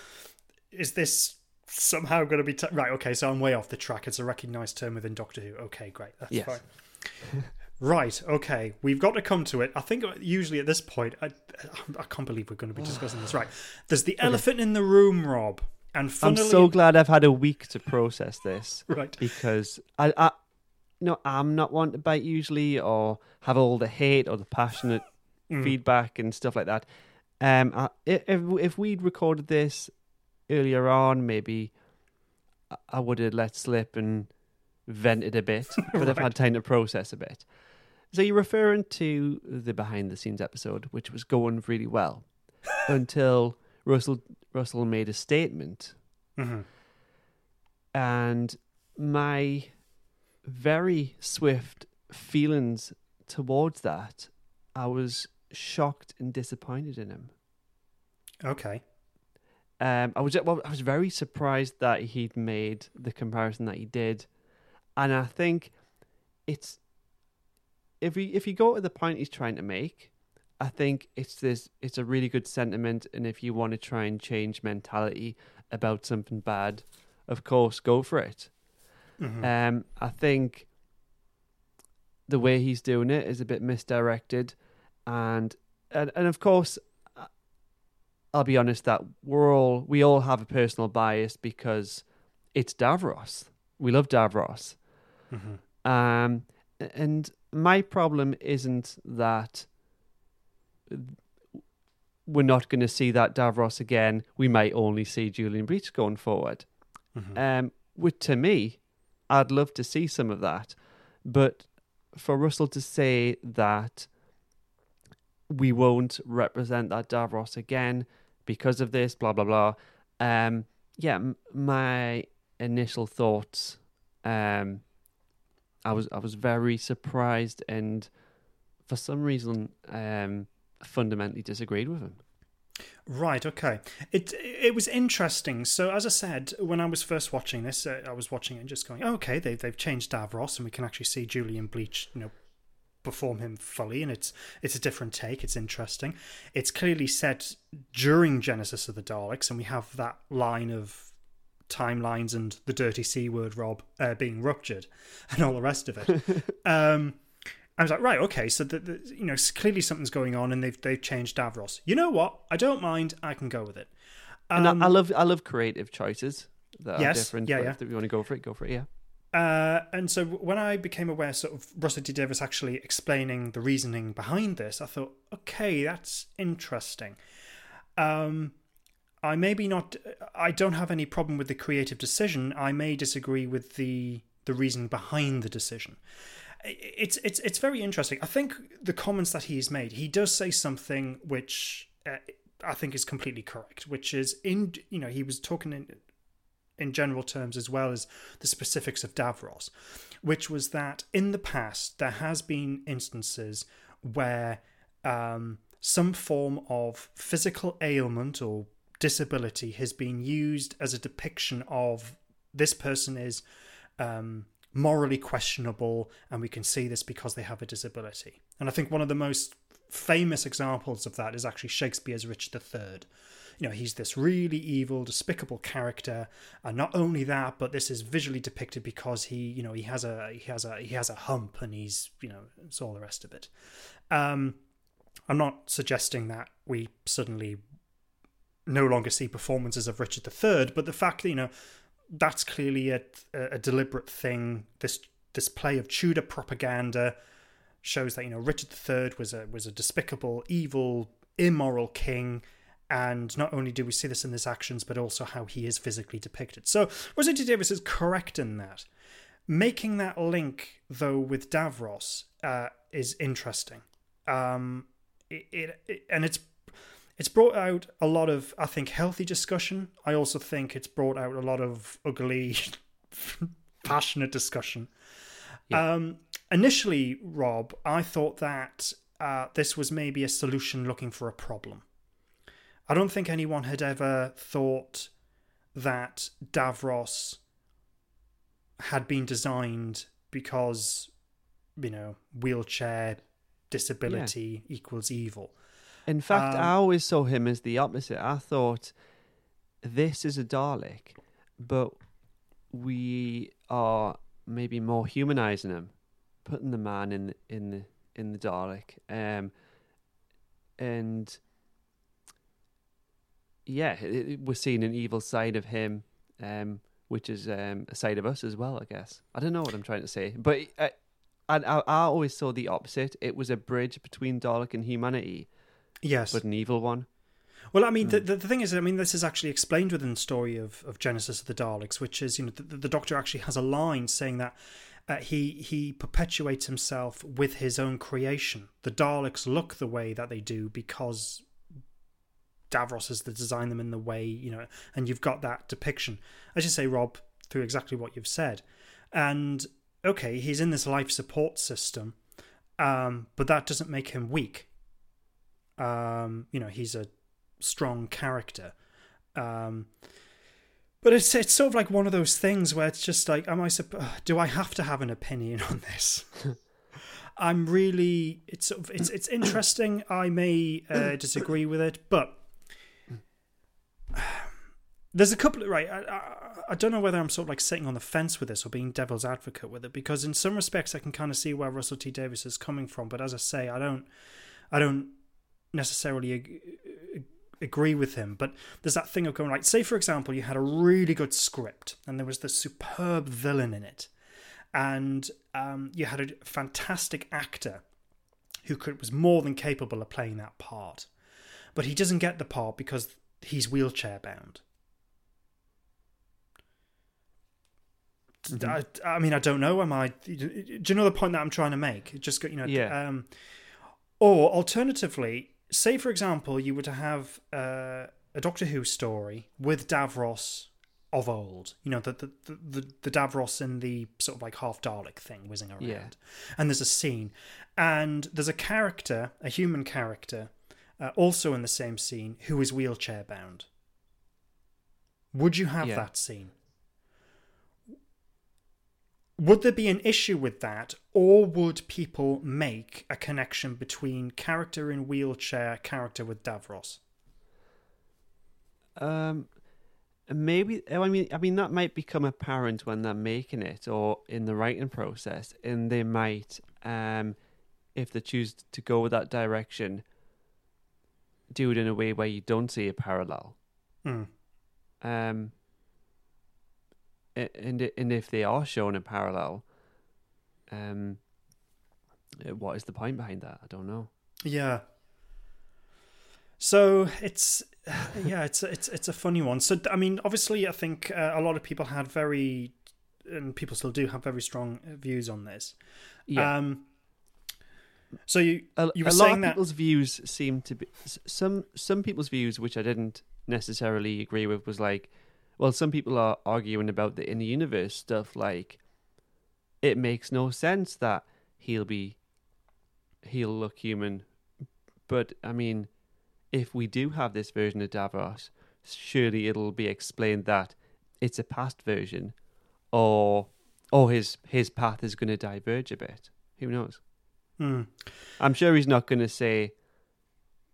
is this? Somehow going to be t- right. Okay. So I'm way off the track. It's a recognised term within Doctor Who. Okay. Great. That's Yes. fine. Right. Okay. We've got to come to it. I think usually at this point, I, I can't believe we're going to be discussing this. Right. There's the elephant in the room, Rob. And I'm so glad I've had a week to process this right. because I, I, you know, I'm not one to bite usually or have all the hate or the passionate Mm. feedback and stuff like that. Um, I, if if we'd recorded this earlier on, maybe I- would have let slip and vented a bit, but I've had time to process a bit. So you're referring to the behind the scenes episode, which was going really well until Russell Russell made a statement, Mhm. and my very swift feelings towards that, I was shocked and disappointed in him. Okay. Um, I was well, I was very surprised that he'd made the comparison that he did, and I think it's if we if you go to the point he's trying to make, I think it's this it's a really good sentiment, and if you want to try and change mentality about something bad, of course, go for it. Mhm. Um, I think the way he's doing it is a bit misdirected, and and and of course, I'll be honest that we're all we all have a personal bias because it's Davros. We love Davros, Mhm. um, and my problem isn't that we're not going to see that Davros again. We might only see Julian Bleach going forward. Mhm. Um, which to me, I'd love to see some of that, but for Russell to say that we won't represent that Davros again because of this, blah blah blah. Um, yeah, m- my initial thoughts, um, I was I was very surprised and for some reason, um, fundamentally disagreed with him. Right. Okay. It it was interesting. So as I said, when I was first watching this, uh, I was watching it and just going, oh, "Okay, they they've changed Davros, and we can actually see Julian Bleach, you know, perform him fully, and it's it's a different take. It's interesting. It's clearly set during Genesis of the Daleks, and we have that line of timelines and the dirty c word, Rob, uh, being ruptured, and all the rest of it. um, I was like, right, okay, so the, the, you know, clearly something's going on, and they've they've changed Davros. You know what? I don't mind. I can go with it. and Um, I, I love I love creative choices that Yes, are different. yeah, yeah. If you want to go for it, go for it. Yeah. Uh, and so when I became aware, sort of Russell Davies actually explaining the reasoning behind this, I thought, okay, that's interesting. Um, I maybe not. I don't have any problem with the creative decision. I may disagree with the the reasoning behind the decision. It's it's it's very interesting. I think the comments that he's made, he does say something which uh, I think is completely correct, which is in you know he was talking in in general terms as well as the specifics of Davros, which was that in the past there has been instances where um, some form of physical ailment or disability has been used as a depiction of this person is um, morally questionable, and we can see this because they have a disability. And I think one of the most famous examples of that is actually Shakespeare's Richard III. You know, he's this really evil, despicable character, and not only that, but this is visually depicted because he, you know, he has a he has a he has a hump, and he's, you know, it's all the rest of it. Um, I'm not suggesting that we suddenly no longer see performances of Richard III, but the fact that you know that's clearly a, a deliberate thing. This this play of Tudor propaganda shows that you know Richard III was a was a despicable, evil, immoral king, and not only do we see this in his actions, but also how he is physically depicted. So Russell T Davies is correct in that. Making that link though with Davros uh, is interesting. Um, it, it, it and it's it's brought out a lot of, I think, healthy discussion. I also think it's brought out a lot of ugly, passionate discussion. Yeah. Um, initially, Rob, I thought that uh, this was maybe a solution looking for a problem. I don't think anyone had ever thought that Davros had been designed because, you know, wheelchair disability equals evil. In fact, Um, I always saw him as the opposite. I thought this is a Dalek, but we are maybe more humanizing him, putting the man in in the in the Dalek, um, and yeah, it, we're seeing an evil side of him, um, which is um, a side of us as well. I guess I don't know what I'm trying to say, but uh, I, I I always saw the opposite. It was a bridge between Dalek and humanity Yes. but an evil one. Well, I mean, the, the the thing is, I mean, this is actually explained within the story of, of Genesis of the Daleks, which is, you know, the, the Doctor actually has a line saying that uh, he he perpetuates himself with his own creation. The Daleks look the way that they do because Davros has designed them in the way, you know, and you've got that depiction. As you say, Rob, through exactly what you've said. And okay, he's in this life support system, um, but that doesn't make him weak. Um, you know, he's a strong character. Um, but it's it's sort of like one of those things where it's just like, am I? Do I have to have an opinion on this? I'm really. It's sort of, it's it's interesting. I may uh, disagree with it, but there's a couple. Of, right, I, I I don't know whether I'm sort of like sitting on the fence with this or being devil's advocate with it because in some respects I can kind of see where Russell T Davies is coming from, but as I say, I don't. I don't necessarily ag- agree with him, but there's that thing of going like, say for example, you had a really good script and there was this superb villain in it, and um, you had a fantastic actor who could was more than capable of playing that part, but he doesn't get the part because he's wheelchair bound. I, I mean, I don't know. Am I? Do you know the point that I'm trying to make? Just you know, Yeah. um, or alternatively, say for example, you were to have uh, a Doctor Who story with Davros of old. You know, the the, the the the Davros in the sort of like half Dalek thing whizzing around. Yeah. And there's a scene, and there's a character, a human character, uh, also in the same scene who is wheelchair bound. Would you have Yeah. that scene? Would there be an issue with that, or would people make a connection between character in wheelchair, character with Davros? Um, maybe I mean I mean that might become apparent when they're making it or in the writing process, and they might, um, if they choose to go with that direction, do it in a way where you don't see a parallel. Hmm. Um, and and if they are shown in parallel, um, uh, what is the point behind that? I don't know. Yeah. So it's yeah, it's it's it's a funny one. So I mean, obviously, I think uh, a lot of people had very, and people still do have very strong uh, views on this. Yeah. Um. So you a, you were a lot saying of that people's views seem to be some some people's views which I didn't necessarily agree with was like well some people are arguing about the in the universe stuff like it makes no sense that he'll be he'll look human. But I mean if we do have this version of Davros surely it'll be explained that it's a past version or or his his path is going to diverge a bit. Who knows? Hmm. I'm sure he's not going to say,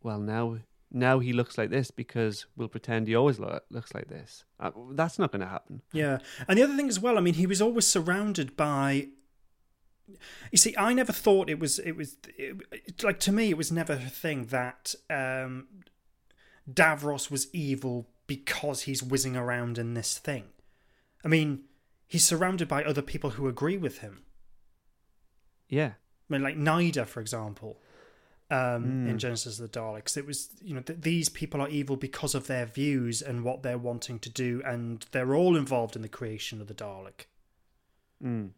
"Well, now now he looks like this because we'll pretend he always lo- looks like this." Uh, that's not going to happen. Yeah, and the other thing as well. I mean, he was always surrounded by. You see, I never thought it was. It was it, like to me, it was never a thing that um, Davros was evil because he's whizzing around in this thing. I mean, he's surrounded by other people who agree with him. Yeah, I mean, like Nyder, for example, um, in Mm. Genesis of the Daleks. It was, you know, th- these people are evil because of their views and what they're wanting to do, and they're all involved in the creation of the Dalek. mm.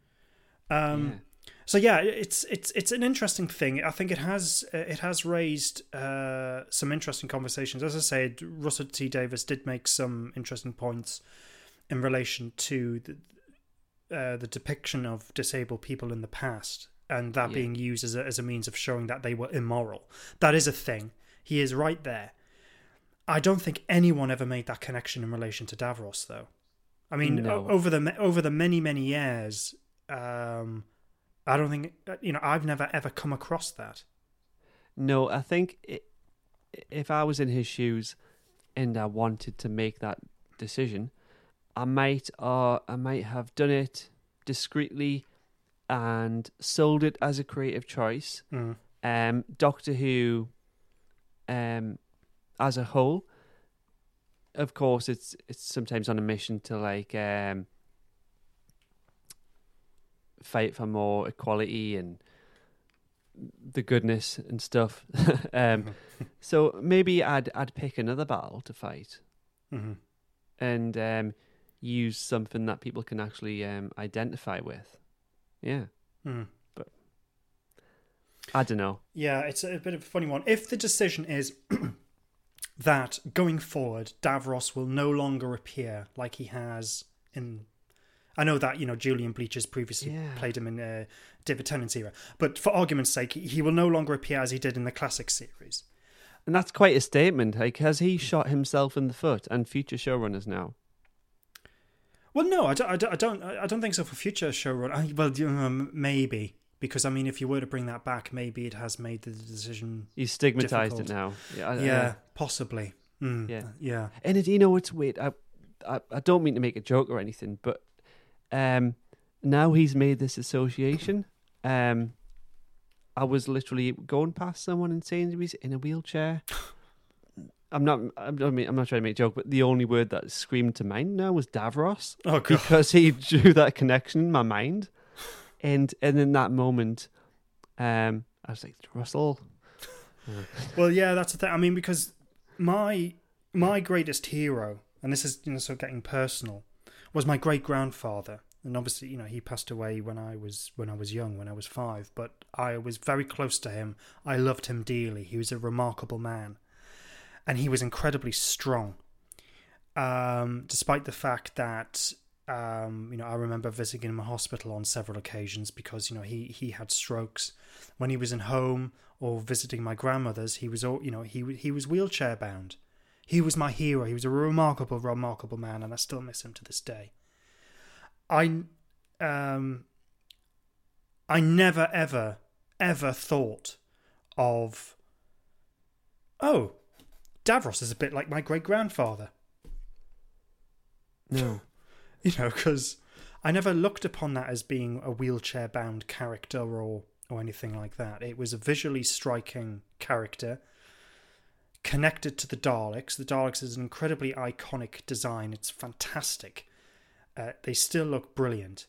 Um, yeah. so yeah, it's it's it's an interesting thing. I think it has uh, it has raised uh, some interesting conversations. As I said, Russell T Davies did make some interesting points in relation to the uh, the depiction of disabled people in the past and that Yeah. being used as a, as a means of showing that they were immoral. That is a thing. He is right there. I don't think anyone ever made that connection in relation to Davros, though. I mean, No. over the over the many many years, um, I don't think you know. I've never ever come across that. No, I think i if I was in his shoes and I wanted to make that decision, I might or I might have done it discreetly and sold it as a creative choice. Mm. Um, Doctor Who, um, as a whole, of course, it's it's sometimes on a mission to like um, fight for more equality and the goodness and stuff. um, so maybe I'd I'd pick another battle to fight hmm and um, use something that people can actually um, identify with. Yeah, Mm. I don't know. Yeah, it's a bit of a funny one. If the decision is that going forward, Davros will no longer appear like he has in. I know that you know Julian Bleach has previously Yeah. played him in uh, David Tennant's era, but for argument's sake, he- he will no longer appear as he did in the classic series. And that's quite a statement. Like, has he shot himself in the foot and future showrunners now? Well, no, I don't. I don't. I don't, I don't think so for future showrun. I, well, um, maybe because I mean, if you were to bring that back, maybe it has made the decision. He's stigmatized Difficult. it now. Yeah, I- yeah, possibly. Mm, Yeah. yeah. and it, you know, it's weird. I, I, I don't mean to make a joke or anything, but um, now he's made this association. Um, I was literally going past someone in Sainsbury's in a wheelchair. I'm not. I'm not, I'm not trying to make a joke, but the only word that screamed to mind now was Davros Oh god. because he drew that connection in my mind, and and in that moment, um, I was like Russell. Well, yeah, that's the thing. I mean, because my my greatest hero, and this is you know so getting personal, was my great grandfather, and obviously you know he passed away when I was when I was young, when I was five. But I was very close to him. I loved him dearly. He was a remarkable man, and he was incredibly strong. Um, despite the fact that um, you know I remember visiting him in hospital on several occasions because you know he he had strokes when he was in home or visiting my grandmother's, he was all you know he he was wheelchair bound. He was my hero. He was a remarkable, remarkable man, and I still miss him to this day. I um I never ever ever thought of oh Davros is a bit like my great grandfather. No. you know, because I never looked upon that as being a wheelchair bound character or or anything like that. It was a visually striking character connected to the Daleks. The Daleks is an incredibly iconic design. It's fantastic. Uh, they still look brilliant.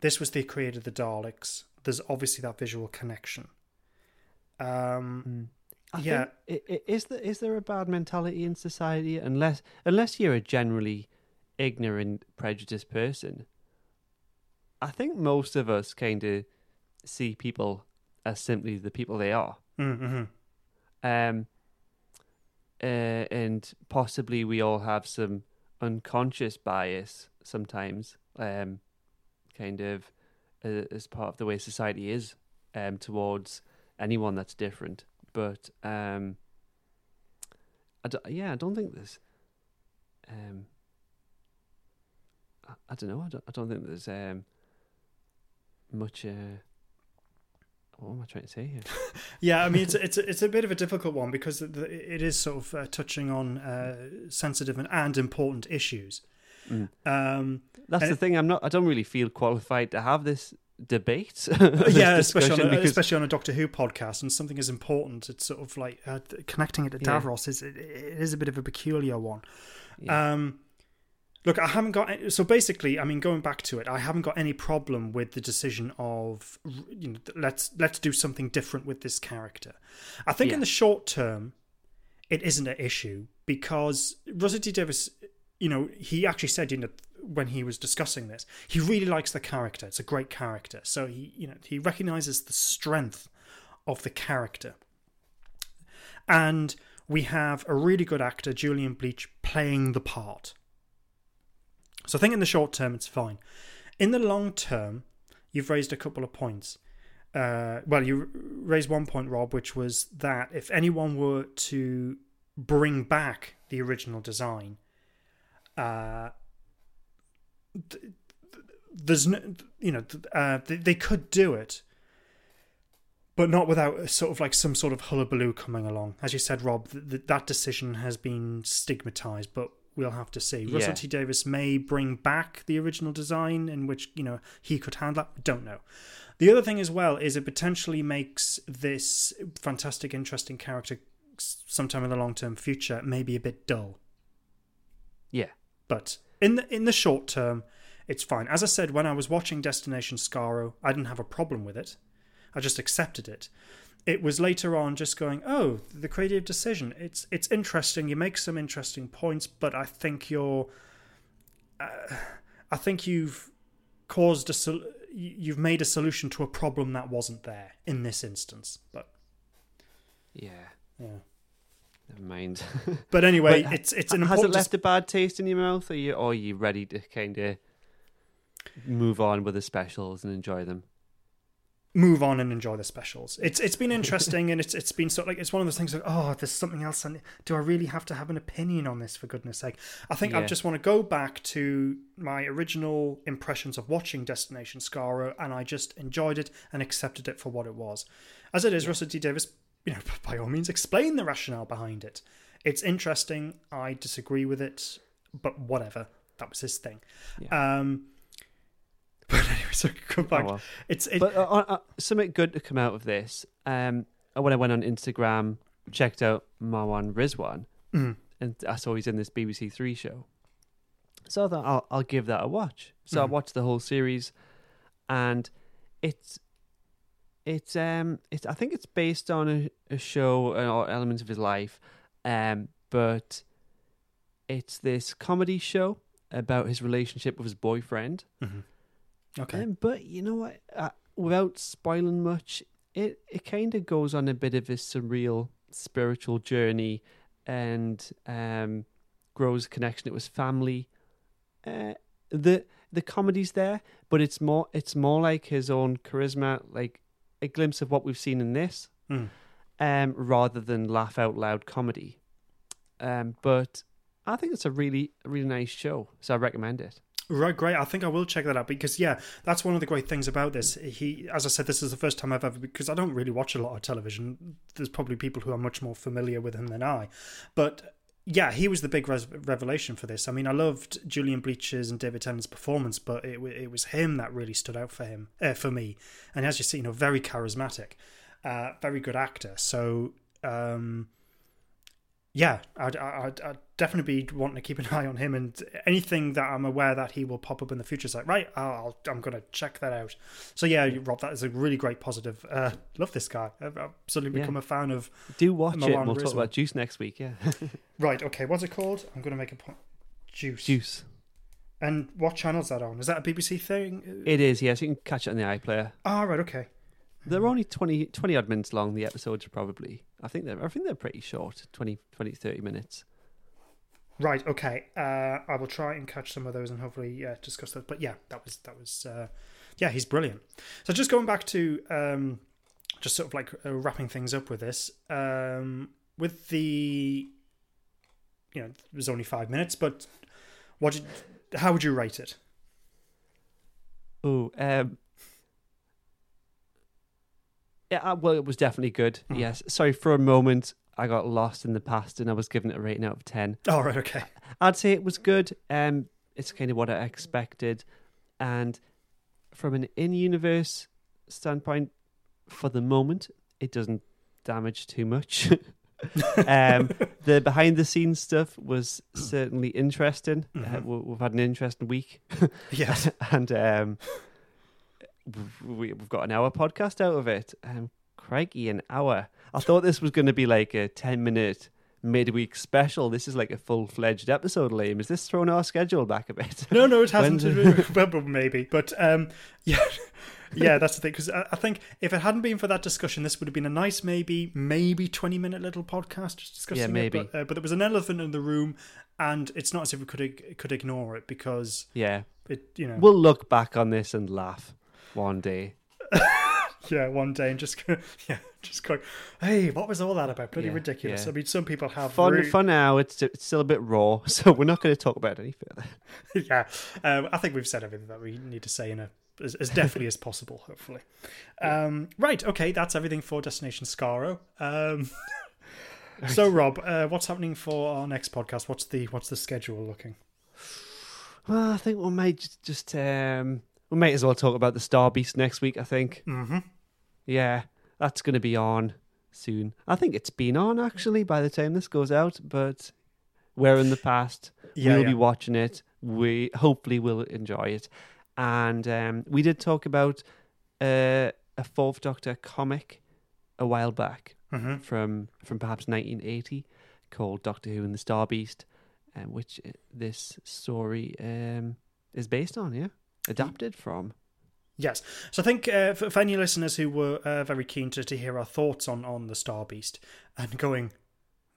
This was the creator of the Daleks. There's obviously that visual connection. Um, I Yeah. think, is there is there a bad mentality in society unless unless you're a generally ignorant, prejudiced person? I think most of us kind of see people as simply the people they are, mm-hmm. um, uh, and possibly we all have some unconscious bias sometimes, um, kind of uh, as part of the way society is um, towards anyone that's different. But um, I d- yeah, I don't think there's. Um, I, I don't know. I don't. I don't think there's um, much. Uh, what am I trying to say here? Yeah, I mean it's it's a, it's a bit of a difficult one because the- it is sort of uh, touching on uh, sensitive and, and important issues. Mm. Um, That's the it- thing. I'm not. I don't really feel qualified to have this debate. yeah, especially on, a, because- especially on a Doctor Who podcast, and something as important. It's sort of like uh, connecting it to Yeah. Davros is it, it is a bit of a peculiar one. yeah. Um, look, I haven't got any, so basically. I mean, going back to it, I haven't got any problem with the decision of you know let's let's do something different with this character. I think in the short term, it isn't an issue because Russell T Davies, you know, he actually said, you know, when he was discussing this. He really likes the character. It's a great character. So he, you know, he recognizes the strength of the character. And we have a really good actor, Julian Bleach, playing the part. So I think in the short term it's fine. In the long term, you've raised a couple of points. Uh, well, you raised one point, Rob, which was that if anyone were to bring back the original design, uh, there's no, you know, uh, they, they could do it, but not without a sort of like some sort of hullabaloo coming along. As you said, Rob, th- th- that decision has been stigmatized, but we'll have to see. Russell Yeah. T Davies may bring back the original design in which you know he could handle that. Don't know. The other thing as well is it potentially makes this fantastic, interesting character sometime in the long term future maybe a bit dull. Yeah. But in the in the short term, it's fine. As I said, when I was watching Destination Skaro, I didn't have a problem with it. I just accepted it. It was later on just going, oh, the creative decision. It's it's interesting. You make some interesting points, but I think you're, uh, I think you've caused a sol- you- you've made a solution to a problem that wasn't there in this instance. But Yeah. yeah. Never mind. But anyway, But it's it's an Has it important. left a bad taste in your mouth, or you, or are you ready to kind of move on with the specials and enjoy them? move on and enjoy the specials. It's it's been interesting and it's it's been sort of like it's one of those things like oh there's something else. and Do I really have to have an opinion on this for goodness sake? I think I just want to go back to my original impressions of watching Destination Skaro and I just enjoyed it and accepted it for what it was. As it is, Russell T Davies, you know, by all means, explain the rationale behind it. It's interesting. I disagree with it, but whatever. That was his thing. Um, but anyway, so come back. Oh, well. It's it, But uh, uh, uh, something good to come out of this. Um, when I went on Instagram, checked out Mawaan Rizwan, Mm. and I saw he's in this BBC Three show. So I thought I'll, I'll give that a watch. So I Mhm. watched the whole series, and it's it's um it's I think it's based on a, a show or elements of his life, um, but it's this comedy show about his relationship with his boyfriend. Mhm. Okay. Um, but you know what? Uh, without spoiling much, it it kind of goes on a bit of a surreal spiritual journey, and um, grows a connection to his family. Uh, the the comedy's there, but it's more it's more like his own charisma, like a glimpse of what we've seen in this, Mm. um, rather than laugh out loud comedy. Um, but I think it's a really really nice show, so I recommend it. Right, great. I think I will check that out because yeah, that's one of the great things about this. He, as I said, this is the first time I've ever because I don't really watch a lot of television. There's probably people who are much more familiar with him than I, but yeah, he was the big res- revelation for this. I mean, I loved Julian Bleacher's and David Tennant's performance, but it it was him that really stood out for him uh, for me. And as you see, you know, very charismatic, uh, very good actor. So. Um, yeah, I'd, I'd, I'd definitely be wanting to keep an eye on him, and anything that I'm aware that he will pop up in the future is like, right, I'll, I'm going to check that out. So yeah, Rob, that is a really great positive. Uh, love this guy. I've absolutely Yeah. become a fan of. Do watch it. We'll talk about Juice next week. Yeah, Right, okay, what's it called? I'm going to make a point. Juice. Juice. And what channel's that on? Is that a BBC thing? It is. Yes, you can catch it on the iPlayer. Ah, right, okay. They're only 20, 20 odd minutes long. The episodes are probably. I think they're. I think they're pretty short. 20, 20 30 minutes. Right, okay. Uh, I will try and catch some of those and hopefully uh, discuss those. But yeah, that was that was uh, yeah, he's brilliant. So just going back to um, just sort of like uh, wrapping things up with this um, with the you know it was only five minutes, but what did, how would you rate it? Oh, um, yeah. uh, Well, it was definitely good. Mhm. Yes. Sorry for a moment. I got lost in the past and I was giving it a rating out of ten. Oh, right, okay. I'd say it was good. Um, it's kind of what I expected, and from an in-universe standpoint, for the moment, it doesn't damage too much. um, the behind-the-scenes stuff was certainly interesting. Uh, Mhm. we- we've had an interesting week, Yes. and um, we, we've got an hour podcast out of it. Um, crikey, an hour! I thought this was going to be like a ten-minute midweek special. This is like a full fledged episode, Liam. Is this throwing our schedule back a bit? No, no, it hasn't. When's well, but maybe, but um, yeah, yeah, that's the thing. Because I, think if it hadn't been for that discussion, this would have been a nice, maybe, maybe twenty minute little podcast just discussing Yeah, it. maybe. But, uh, but there was an elephant in the room, and it's not as if we could could ignore it because yeah. it, you know, We'll look back on this and laugh one day. yeah, one day and just go, yeah, just go, hey, what was all that about? Pretty Yeah, ridiculous. yeah. I mean, some people have fun. really- for now, it's, it's still a bit raw, so we're not going to talk about it any further. yeah, um, I think we've said everything that we need to say in a as, as definitely as possible. Hopefully, um, right? Okay, that's everything for Destination Skaro. Um, so, Rob, uh, what's happening for our next podcast? What's the what's the schedule looking? Well, I think we might just, just um, we might as well talk about the Star Beast next week. I think. Mm-hmm. Yeah, that's going to be on soon. I think it's been on actually by the time this goes out, but we're in the past. Yeah, we'll yeah. be watching it. We hopefully will enjoy it. And um, we did talk about uh, a Fourth Doctor comic a while back Mm-hmm. from from perhaps 1980 called Doctor Who and the Star Beast, um, which uh, this story um, is based on. Yeah, adapted from. Yes. So I think uh, for, for any listeners who were uh, very keen to, to hear our thoughts on, on the Star Beast and going,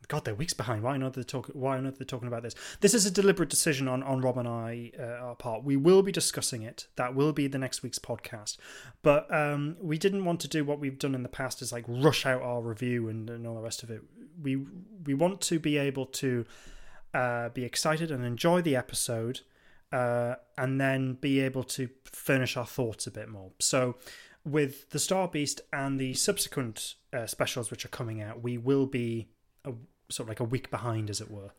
God, they're weeks behind. Why not they talk? Why not they talking about this? This is a deliberate decision on on Rob and I uh, our part. We will be discussing it. That will be the next week's podcast. But um, we didn't want to do what we've done in the past, is like rush out our review and, and all the rest of it. We we want to be able to uh, be excited and enjoy the episode, uh, and then be able to furnish our thoughts a bit more. So, with the Star Beast and the subsequent uh, specials which are coming out, we will be a, sort of like a week behind, as it were.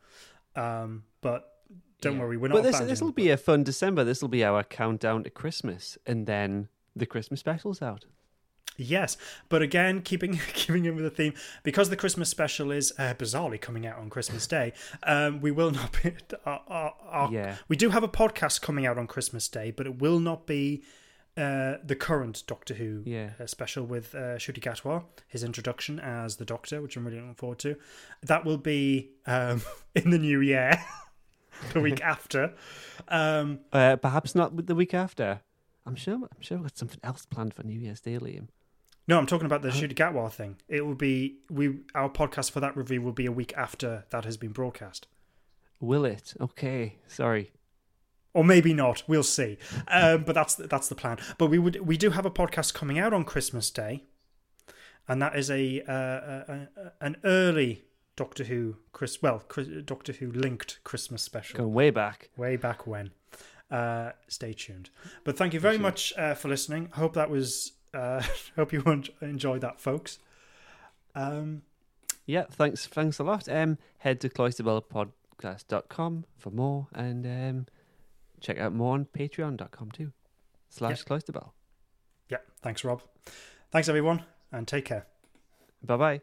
Um, but don't Yeah. worry, we're not. But this this will be a fun December. This will be our countdown to Christmas, and then the Christmas specials out. Yes, but again, keeping keeping in with the theme, because the Christmas special is uh, bizarrely coming out on Christmas Day. Um, we will not be. Our, our, our, Yeah. we do have a podcast coming out on Christmas Day, but it will not be uh, the current Doctor Who Yeah. uh, special with uh, Ncuti Gatwa, his introduction as the Doctor, which I'm really looking forward to. That will be um, in the new year, the week after. Um, Uh, perhaps not with the week after. I'm sure. I'm sure we've got something else planned for New Year's Day, Liam. No, I'm talking about the Ncuti Gatwa thing. It will be we our podcast for that review will be a week after that has been broadcast, Will it? Okay. Sorry. or maybe not. We'll see. Um, but that's that's the plan. But we would we do have a podcast coming out on Christmas Day, and that is a, uh, a, a an early Doctor Who Chris well Chris, Doctor Who linked Christmas special Going way back. way back when. Uh, stay tuned. But thank you very tuned. much uh, for listening. Hope that was. Uh, hope you enjoyed that, folks. Um, Yeah. Thanks. Thanks a lot. Um, head to cloisterbellpodcast.com for more, and um, check out more on Patreon.com too. Slash Cloisterbell. yeah, thanks, Rob. Thanks, everyone, and take care. Bye bye.